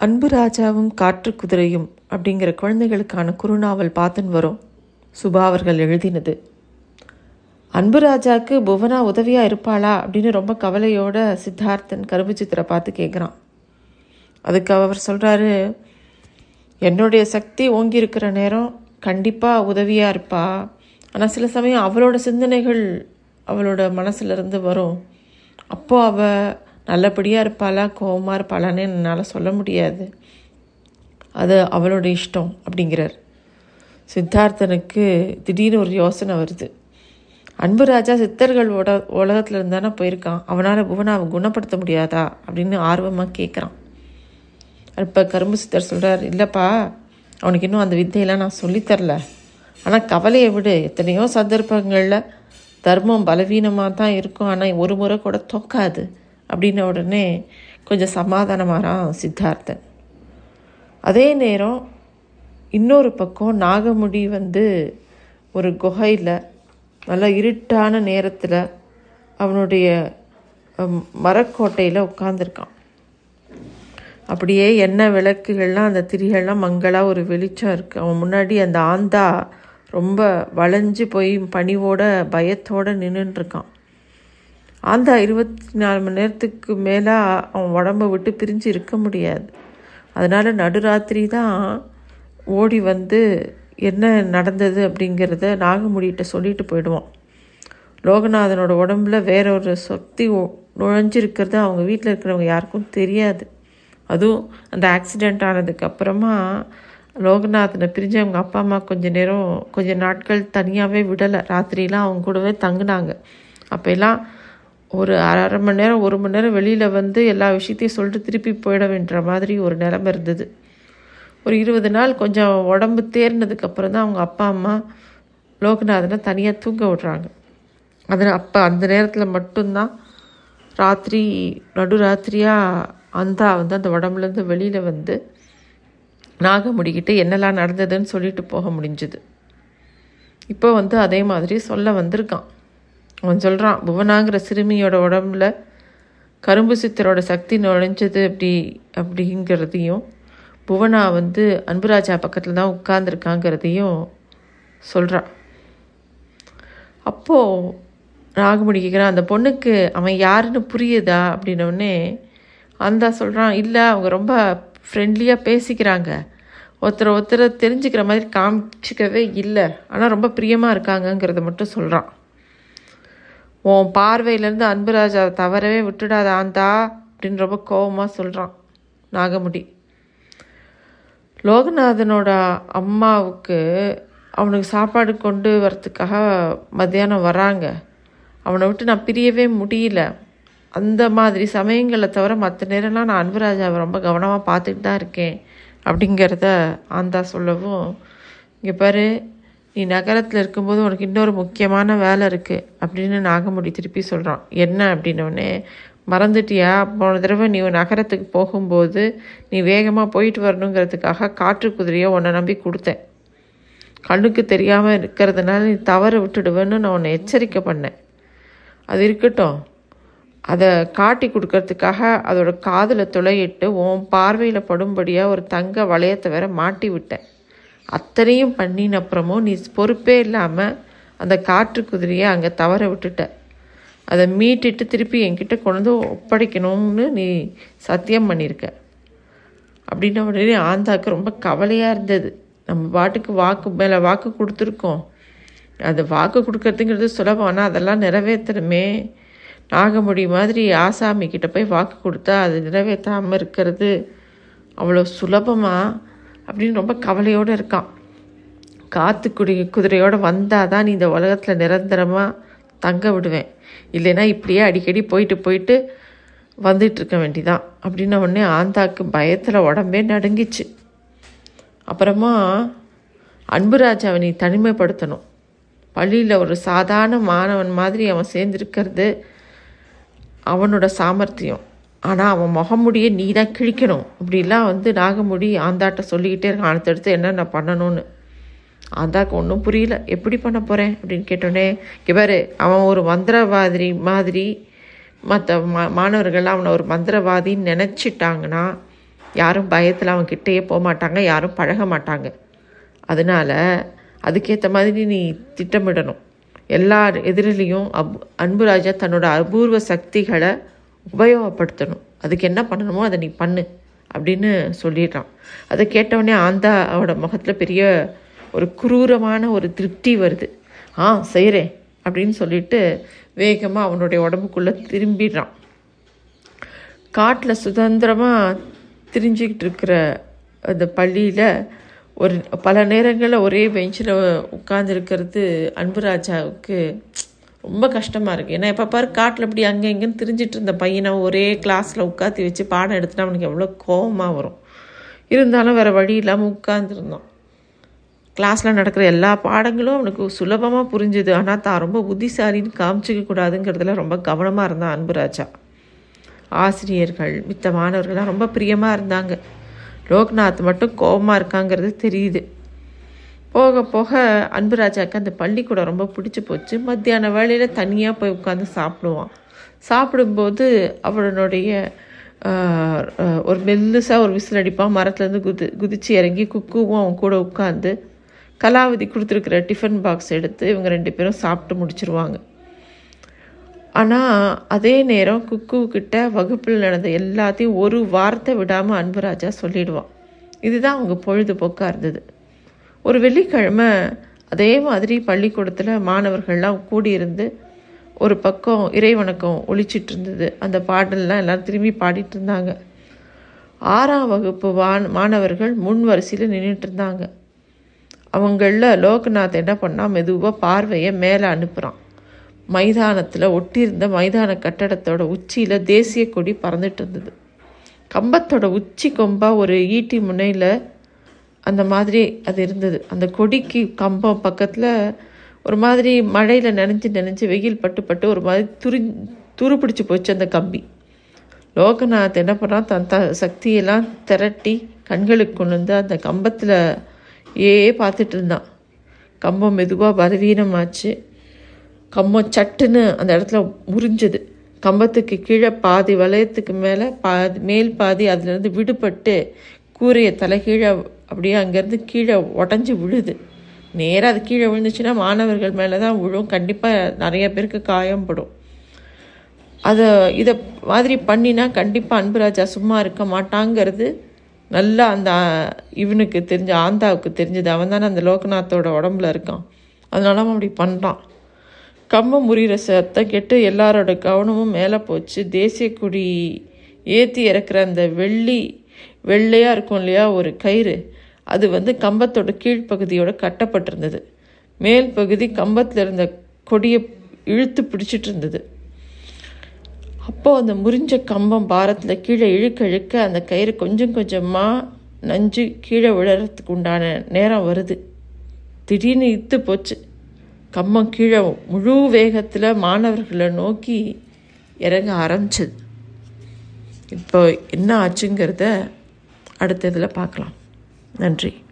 அன்பு ராஜாவும் காற்று குதிரையும் அப்படிங்கிற குழந்தைகளுக்கான குறுநாவல் பார்த்துன்னு வரும். சுபா அவர்கள் எழுதினது. அன்பு ராஜாவுக்கு புவனா உதவியாக இருப்பாளா அப்படின்னு ரொம்ப கவலையோட சித்தார்த்தன் கருபுச்சித்திரை பார்த்து கேட்குறான் அதுக்கு அவர் சொல்கிறாரு என்னுடைய சக்தி ஓங்கி இருக்கிற நேரம் கண்டிப்பாக உதவியாக இருப்பா. ஆனால் சில சமயம் அவளோட சிந்தனைகள் அவளோட மனசுலேருந்து வரும். அப்போது அவள் நல்லபடியாக இருப்பாளா? கோவமாக இருப்பாளான்னு என்னால் சொல்ல முடியாது. அது அவளோட இஷ்டம் அப்படிங்கிறார். சித்தார்த்தனுக்கு திடீர்னு ஒரு யோசனை வருது. அன்பு ராஜா உட உலகத்தில் இருந்தானே போயிருக்கான். அவனால் புவனாவை குணப்படுத்த முடியாதா? அப்படின்னு ஆர்வமாக கேட்குறான் இப்போ கரும்பு சித்தர் சொல்கிறார் இல்லைப்பா அவனுக்கு இன்னும் அந்த வித்தையெல்லாம் நான் சொல்லித்தரல ஆனால் கவலையை விடு. எத்தனையோ சந்தர்ப்பங்களில் தர்மம் பலவீனமாக தான் இருக்கும். ஆனால் ஒரு முறை கூட தொக்காது. அப்படின்ன உடனே கொஞ்சம் சமாதானமாகறான் சித்தார்த்தன். அதே நேரம் இன்னொரு பக்கம் நாகமுடி வந்து ஒரு குகையில் நல்லா இருட்டான நேரத்தில் அவனுடைய மரக்கோட்டையில் உட்காந்துருக்கான் அப்படியே எண்ணெய் விளக்குகள்லாம் அந்த திரிகள்லாம் மங்களாக ஒரு வெளிச்சம் இருக்குது அவன் முன்னாடி அந்த ஆந்தா ரொம்ப வளைஞ்சு போய் பணிவோட பயத்தோடு நின்றுட்டுருக்கான் அந்த இருபத்தி நாலு மணி நேரத்துக்கு மேலே அவன் உடம்ப விட்டு பிரிஞ்சு இருக்க முடியாது. அதனால் நடுராத்திரி தான் ஓடி வந்து என்ன நடந்தது அப்படிங்கிறத நாகமுடிகிட்ட சொல்லிட்டு போயிடுவான். லோகநாதனோட உடம்புல வேற ஒரு சக்தி நுழைஞ்சிருக்கிறது அவங்க வீட்டில் இருக்கிறவங்க யாருக்கும் தெரியாது. அதுவும் அந்த ஆக்சிடெண்ட் ஆனதுக்கப்புறமா லோகநாதனை பிரிஞ்சு அவங்க அப்பா அம்மா கொஞ்ச நேரம் கொஞ்ச நாட்கள் தனியாகவே விடலை. ராத்திரிலாம் அவங்க கூடவே தங்குனாங்க. அப்போ எல்லாம் ஒரு அரை மணி நேரம் ஒரு மணி நேரம் வெளியில் வந்து எல்லா விஷயத்தையும் சொல்லிட்டு திருப்பி போயிட வேண்டிய மாதிரி ஒரு நிலமை இருந்தது. ஒரு இருபது நாள் கொஞ்சம் உடம்பு தேர்னதுக்கப்புறம் தான் அவங்க அப்பா அம்மா லோகநாதனை தனியாக தூங்க விடுறாங்க. அதில் அப்போ அந்த நேரத்தில் மட்டும்தான் ராத்திரி நடுராத்திரியாக அந்தா வந்து அந்த உடம்புலேருந்து வெளியில் வந்து நாகமுடிக்கிட்டு என்னெல்லாம் நடந்ததுன்னு சொல்லிட்டு போக முடிஞ்சுது. இப்போ வந்து அதே மாதிரி சொல்ல வந்திருக்கான். அவன் சொல்கிறான் புவனாங்கிற சிறுமியோட உடம்புல கரும்பு சித்தரோட சக்தி நுழைஞ்சது அப்படி அப்படிங்கிறதையும் புவனா வந்து அன்புராஜா பக்கத்தில் தான் உட்கார்ந்துருக்காங்கிறதையும் சொல்கிறான் அப்போது நாகமுடி கேட்குறான் அந்த பொண்ணுக்கு அவன் யாருன்னு புரியுதா? அப்படின்னோடனே அந்தா சொல்கிறான் இல்லை அவங்க ரொம்ப ஃப்ரெண்ட்லியாக பேசிக்கிறாங்க. ஒருத்தர் ஒருத்தரை தெரிஞ்சுக்கிற மாதிரி காமிச்சிக்கவே இல்லை. ஆனால் ரொம்ப பிரியமாக இருக்காங்கங்கிறத மட்டும் சொல்கிறான் உன் பார்வையிலேருந்து அன்புராஜாவை தவறவே விட்டுடாத ஆந்தா அப்படின்னு ரொம்ப கோபமாக சொல்கிறான் நாகமுடி. லோகநாதனோட அம்மாவுக்கு அவனுக்கு சாப்பாடு கொண்டு வரத்துக்காக மத்தியானம் வராங்க அவனை விட்டு நான் பிரியவே முடியல. அந்த மாதிரி சமயங்களை தவிர மற்ற நேரம்லாம் நான் அன்புராஜாவை ரொம்ப கவனமாக பார்த்துட்டு தான் இருக்கேன் அப்படிங்கிறத ஆந்தா சொல்லவும் இங்கே பாரு நீ நகரத்தில் இருக்கும்போது உனக்கு இன்னொரு முக்கியமான வேலை இருக்குது அப்படின்னு நாகமுடி திருப்பி சொல்கிறான் என்ன அப்படின்னோடனே மறந்துட்டியா? போன தடவை நீ நகரத்துக்கு போகும்போது நீ வேகமாக போயிட்டு வரணுங்கிறதுக்காக காற்று குதிரையை உன்னை நம்பி கொடுத்தேன். கண்ணுக்கு தெரியாமல் இருக்கிறதுனால நீ தவற விட்டுடுவேன்னு நான் உன்னை எச்சரிக்கை பண்ணேன். அது இருக்கட்டும். அதை காட்டி கொடுக்கறதுக்காக அதோட காதில் துளையிட்டு உன் பார்வையில் படும்படியாக ஒரு தங்க வளையத்தை வேற மாட்டி விட்டேன். அத்தனையும் பண்ணின அப்புறமும் நீ பொறுப்பே இல்லாமல் அந்த காற்று குதிரையை அங்கே தவற விட்டுட்ட. அதை மீட்டிட்டு திருப்பி என்கிட்ட கொண்டு வந்து ஒப்படைக்கணும்னு நீ சத்தியம் பண்ணியிருக்க அப்படின்ன உடனே ஆந்தாக்கு ரொம்ப கவலையாக இருந்தது. நம்ம பாட்டுக்கு வாக்கு மேலே வாக்கு கொடுத்துருக்கோம். அது வாக்கு கொடுக்கறதுங்கிறது சுலபம். ஆனால் அதெல்லாம் நிறைவேற்றணுமே. நாகமுடி மாதிரி ஆசாமி கிட்ட போய் வாக்கு கொடுத்தா அது நிறைவேற்றாமல் இருக்கிறது அவ்வளோ சுலபமாக அப்படின்னு ரொம்ப கவலையோடு இருக்கான். காற்று குடி குதிரையோடு வந்தால் தான் நீ இந்த உலகத்தில் நிரந்தரமாக தங்க விடுவேன். இல்லைன்னா இப்படியே அடிக்கடி போயிட்டு போயிட்டு வந்துட்டு இருக்க வேண்டிதான். அப்படின்ன உடனே ஆந்தாக்கு பயத்தில் உடம்பே நடுங்கிச்சு. அப்புறமா அன்புராஜ் அவனை தனிமைப்படுத்தணும். பள்ளியில் ஒரு சாதாரண மாணவன் மாதிரி அவன் சேர்ந்துருக்கிறது அவனோட சாமர்த்தியம். ஆனால் அவன் முகமுடியை நீ தான் கிழிக்கணும். இப்படிலாம் வந்து நாகமுடி ஆந்தாட்ட சொல்லிக்கிட்டே இருக்கான். அடுத்தடுத்து என்னென்ன பண்ணணும்னு. ஆந்தாக்கு ஒன்றும் புரியல. எப்படி பண்ண போகிறேன் அப்படின்னு கேட்டோடனே இவர் அவன் ஒரு மந்திரவாதி மாதிரி மற்ற மா மாணவர்கள்லாம் அவனை ஒரு மந்திரவாதின்னு நினச்சிட்டாங்கன்னா யாரும் பயத்தில் அவன் கிட்டேயே போக மாட்டாங்க யாரும் பழக மாட்டாங்க. அதனால் அதுக்கேற்ற மாதிரி நீ திட்டமிடணும். எல்லா எதிரிலையும் அப் அன்புராஜா தன்னோட அபூர்வ சக்திகளை உபயோகப்படுத்தணும். அதுக்கு என்ன பண்ணணுமோ அதை நீ பண்ணு அப்படின்னு சொல்லிடுறான். அதை கேட்டவுடனே ஆந்தாவோட முகத்தில் பெரிய ஒரு குரூரமான ஒரு திருப்தி வருது. ஆ செய்கிறேன் அப்படின்னு சொல்லிட்டு வேகமாக அவனுடைய உடம்புக்குள்ளே திரும்பிடுறான். காட்டில் சுதந்திரமாக திரிஞ்சிக்கிட்டு இருக்கிற அந்த பள்ளியில் ஒரு பல நேரங்களில் ஒரே பெஞ்சில் உட்காந்துருக்கிறது அன்புராஜாவுக்கு ரொம்ப கஷ்டமாக இருக்குது ஏன்னா எப்போ பாரு காட்டில் இப்படி அங்கே இங்கேன்னு திரிஞ்சிட்டு இருந்த பையனை ஒரே கிளாஸில் உட்காத்தி வச்சு பாடம் எடுத்துனா அவனுக்கு எவ்வளோ கோபமாக வரும். இருந்தாலும் வேறு வழி இல்லாமல் உட்காந்துருந்தோம் கிளாஸில் நடக்கிற எல்லா பாடங்களும் அவனுக்கு சுலபமாக புரிஞ்சுது. ஆனால் தான் ரொம்ப புத்திசாலின்னு காமிச்சிக்க கூடாதுங்கிறதுல ரொம்ப கவனமாக இருந்தான் அன்புராஜா. ஆசிரியர்கள் மித்த மாணவர்கள்லாம் ரொம்ப பிரியமாக இருந்தாங்க. லோக்நாத் மட்டும் கோபமாக இருக்காங்கிறது தெரியுது. போக போக அன்புராஜாவுக்கு அந்த பள்ளிக்கூடம் ரொம்ப பிடிச்சி போச்சு. மத்தியான வேலையில் தனியாக போய் உட்காந்து சாப்பிடுவான். சாப்பிடும்போது அவனுடைய ஒரு மெல்லுசாக ஒரு விசில் அடிப்பான். மரத்துலேருந்து குதி குதிச்சு இறங்கி குக்குவும் அவன் கூட உட்காந்து கலாவதி கொடுத்துருக்குற டிஃபன் பாக்ஸ் எடுத்து இவங்க ரெண்டு பேரும் சாப்பிட்டு முடிச்சிருவாங்க. ஆனால் அதே நேரம் குக்குிட்ட வகுப்பில் நடந்த எல்லாத்தையும் ஒரு வார்த்தை விடாமல் அன்புராஜா சொல்லிடுவான். இதுதான் அவங்க பொழுதுபோக்காக இருந்தது. ஒரு வெள்ளிக்கிழமை அதே மாதிரி பள்ளிக்கூடத்தில் மாணவர்கள்லாம் கூடியிருந்து ஒரு பக்கம் இறைவணக்கம் ஒழிச்சிட்டு இருந்தது. அந்த பாடல்லாம் எல்லாரும் திரும்பி பாடிட்டு இருந்தாங்க. ஆறாம் வகுப்பு வான் மாணவர்கள் முன் வரிசையில் நின்றுட்டு இருந்தாங்க. அவங்களில் லோகநாத் என்ன பண்ணால் மெதுவாக பார்வையை மேலே அனுப்புகிறான் மைதானத்தில் ஒட்டியிருந்த மைதான கட்டடத்தோட உச்சியில் தேசிய கொடி பறந்துட்டு இருந்தது. கம்பத்தோட உச்சி கொம்பாக ஒரு ஈட்டி முனையில் அந்த மாதிரி அது இருந்தது. அந்த கொடிக்கு கம்பம் பக்கத்தில் ஒரு மாதிரி மழையில் நனைஞ்சு நனைஞ்சு வெயில் பட்டு பட்டு ஒரு மாதிரி துரி துரு பிடிச்சி போச்சு அந்த கம்பி. லோகநாத் என்ன பண்ணான்? தன் த சக்தியெல்லாம் திரட்டி கண்களுக்கு கொண்டு வந்து அந்த கம்பத்தில் ஏ பார்த்துட்டு இருந்தான். கம்பம் மெதுவாக பலவீனமாச்சு. கம்பம் சட்டுன்னு அந்த இடத்துல முறிஞ்சது. கம்பத்துக்கு கீழே பாதி வளையத்துக்கு மேலே பாதி மேல் பாதி அதுலேருந்து விடுபட்டு கூரையை தலைகீழே அப்படியே அங்கேருந்து கீழே உடஞ்சி விழுது. நேராக அது கீழே விழுந்துச்சுன்னா மாணவர்கள் மேலே தான் விழும். கண்டிப்பாக நிறைய பேருக்கு காயம்படும். அதை இதை மாதிரி பண்ணினா கண்டிப்பாக அன்புராஜா சும்மா இருக்க மாட்டாங்கிறது நல்லா அந்த இவனுக்கு தெரிஞ்ச ஆந்தாவுக்கு தெரிஞ்சது. அவன் தானே அந்த லோகநாத்தோட உடம்புல இருக்கான். அதனால அவன் அப்படி பண்ணுறான் கம்பம் முறிகிற சத்தம் கெட்டு எல்லாரோட கவனமும் மேலே போச்சு. தேசிய கொடி ஏற்றி இறக்குற அந்த வெள்ளி வெள்ளையாக இருக்கும் இல்லையா ஒரு கயிறு? அது வந்து கம்பத்தோட கீழ்ப்பகுதியோட கட்டப்பட்டிருந்தது. மேல் பகுதி கம்பத்தில் இருந்த கொடியை இழுத்து பிடிச்சிட்டு இருந்தது அப்போது அந்த முறிஞ்ச கம்பம் பாரத்தில் கீழே இழுக்க இழுக்க அந்த கயிறு கொஞ்சம் கொஞ்சமாக நஞ்சு கீழே விழறதுக்கு உண்டான நேரம் வருது. திடீர்னு இத்து போச்சு. கம்பம் கீழே முழு வேகத்தில் மாணவர்களை நோக்கி இறங்க ஆரம்பிச்சது. இப்போ என்ன ஆச்சுங்கிறத அடுத்த இதில் பார்க்கலாம். நன்றி.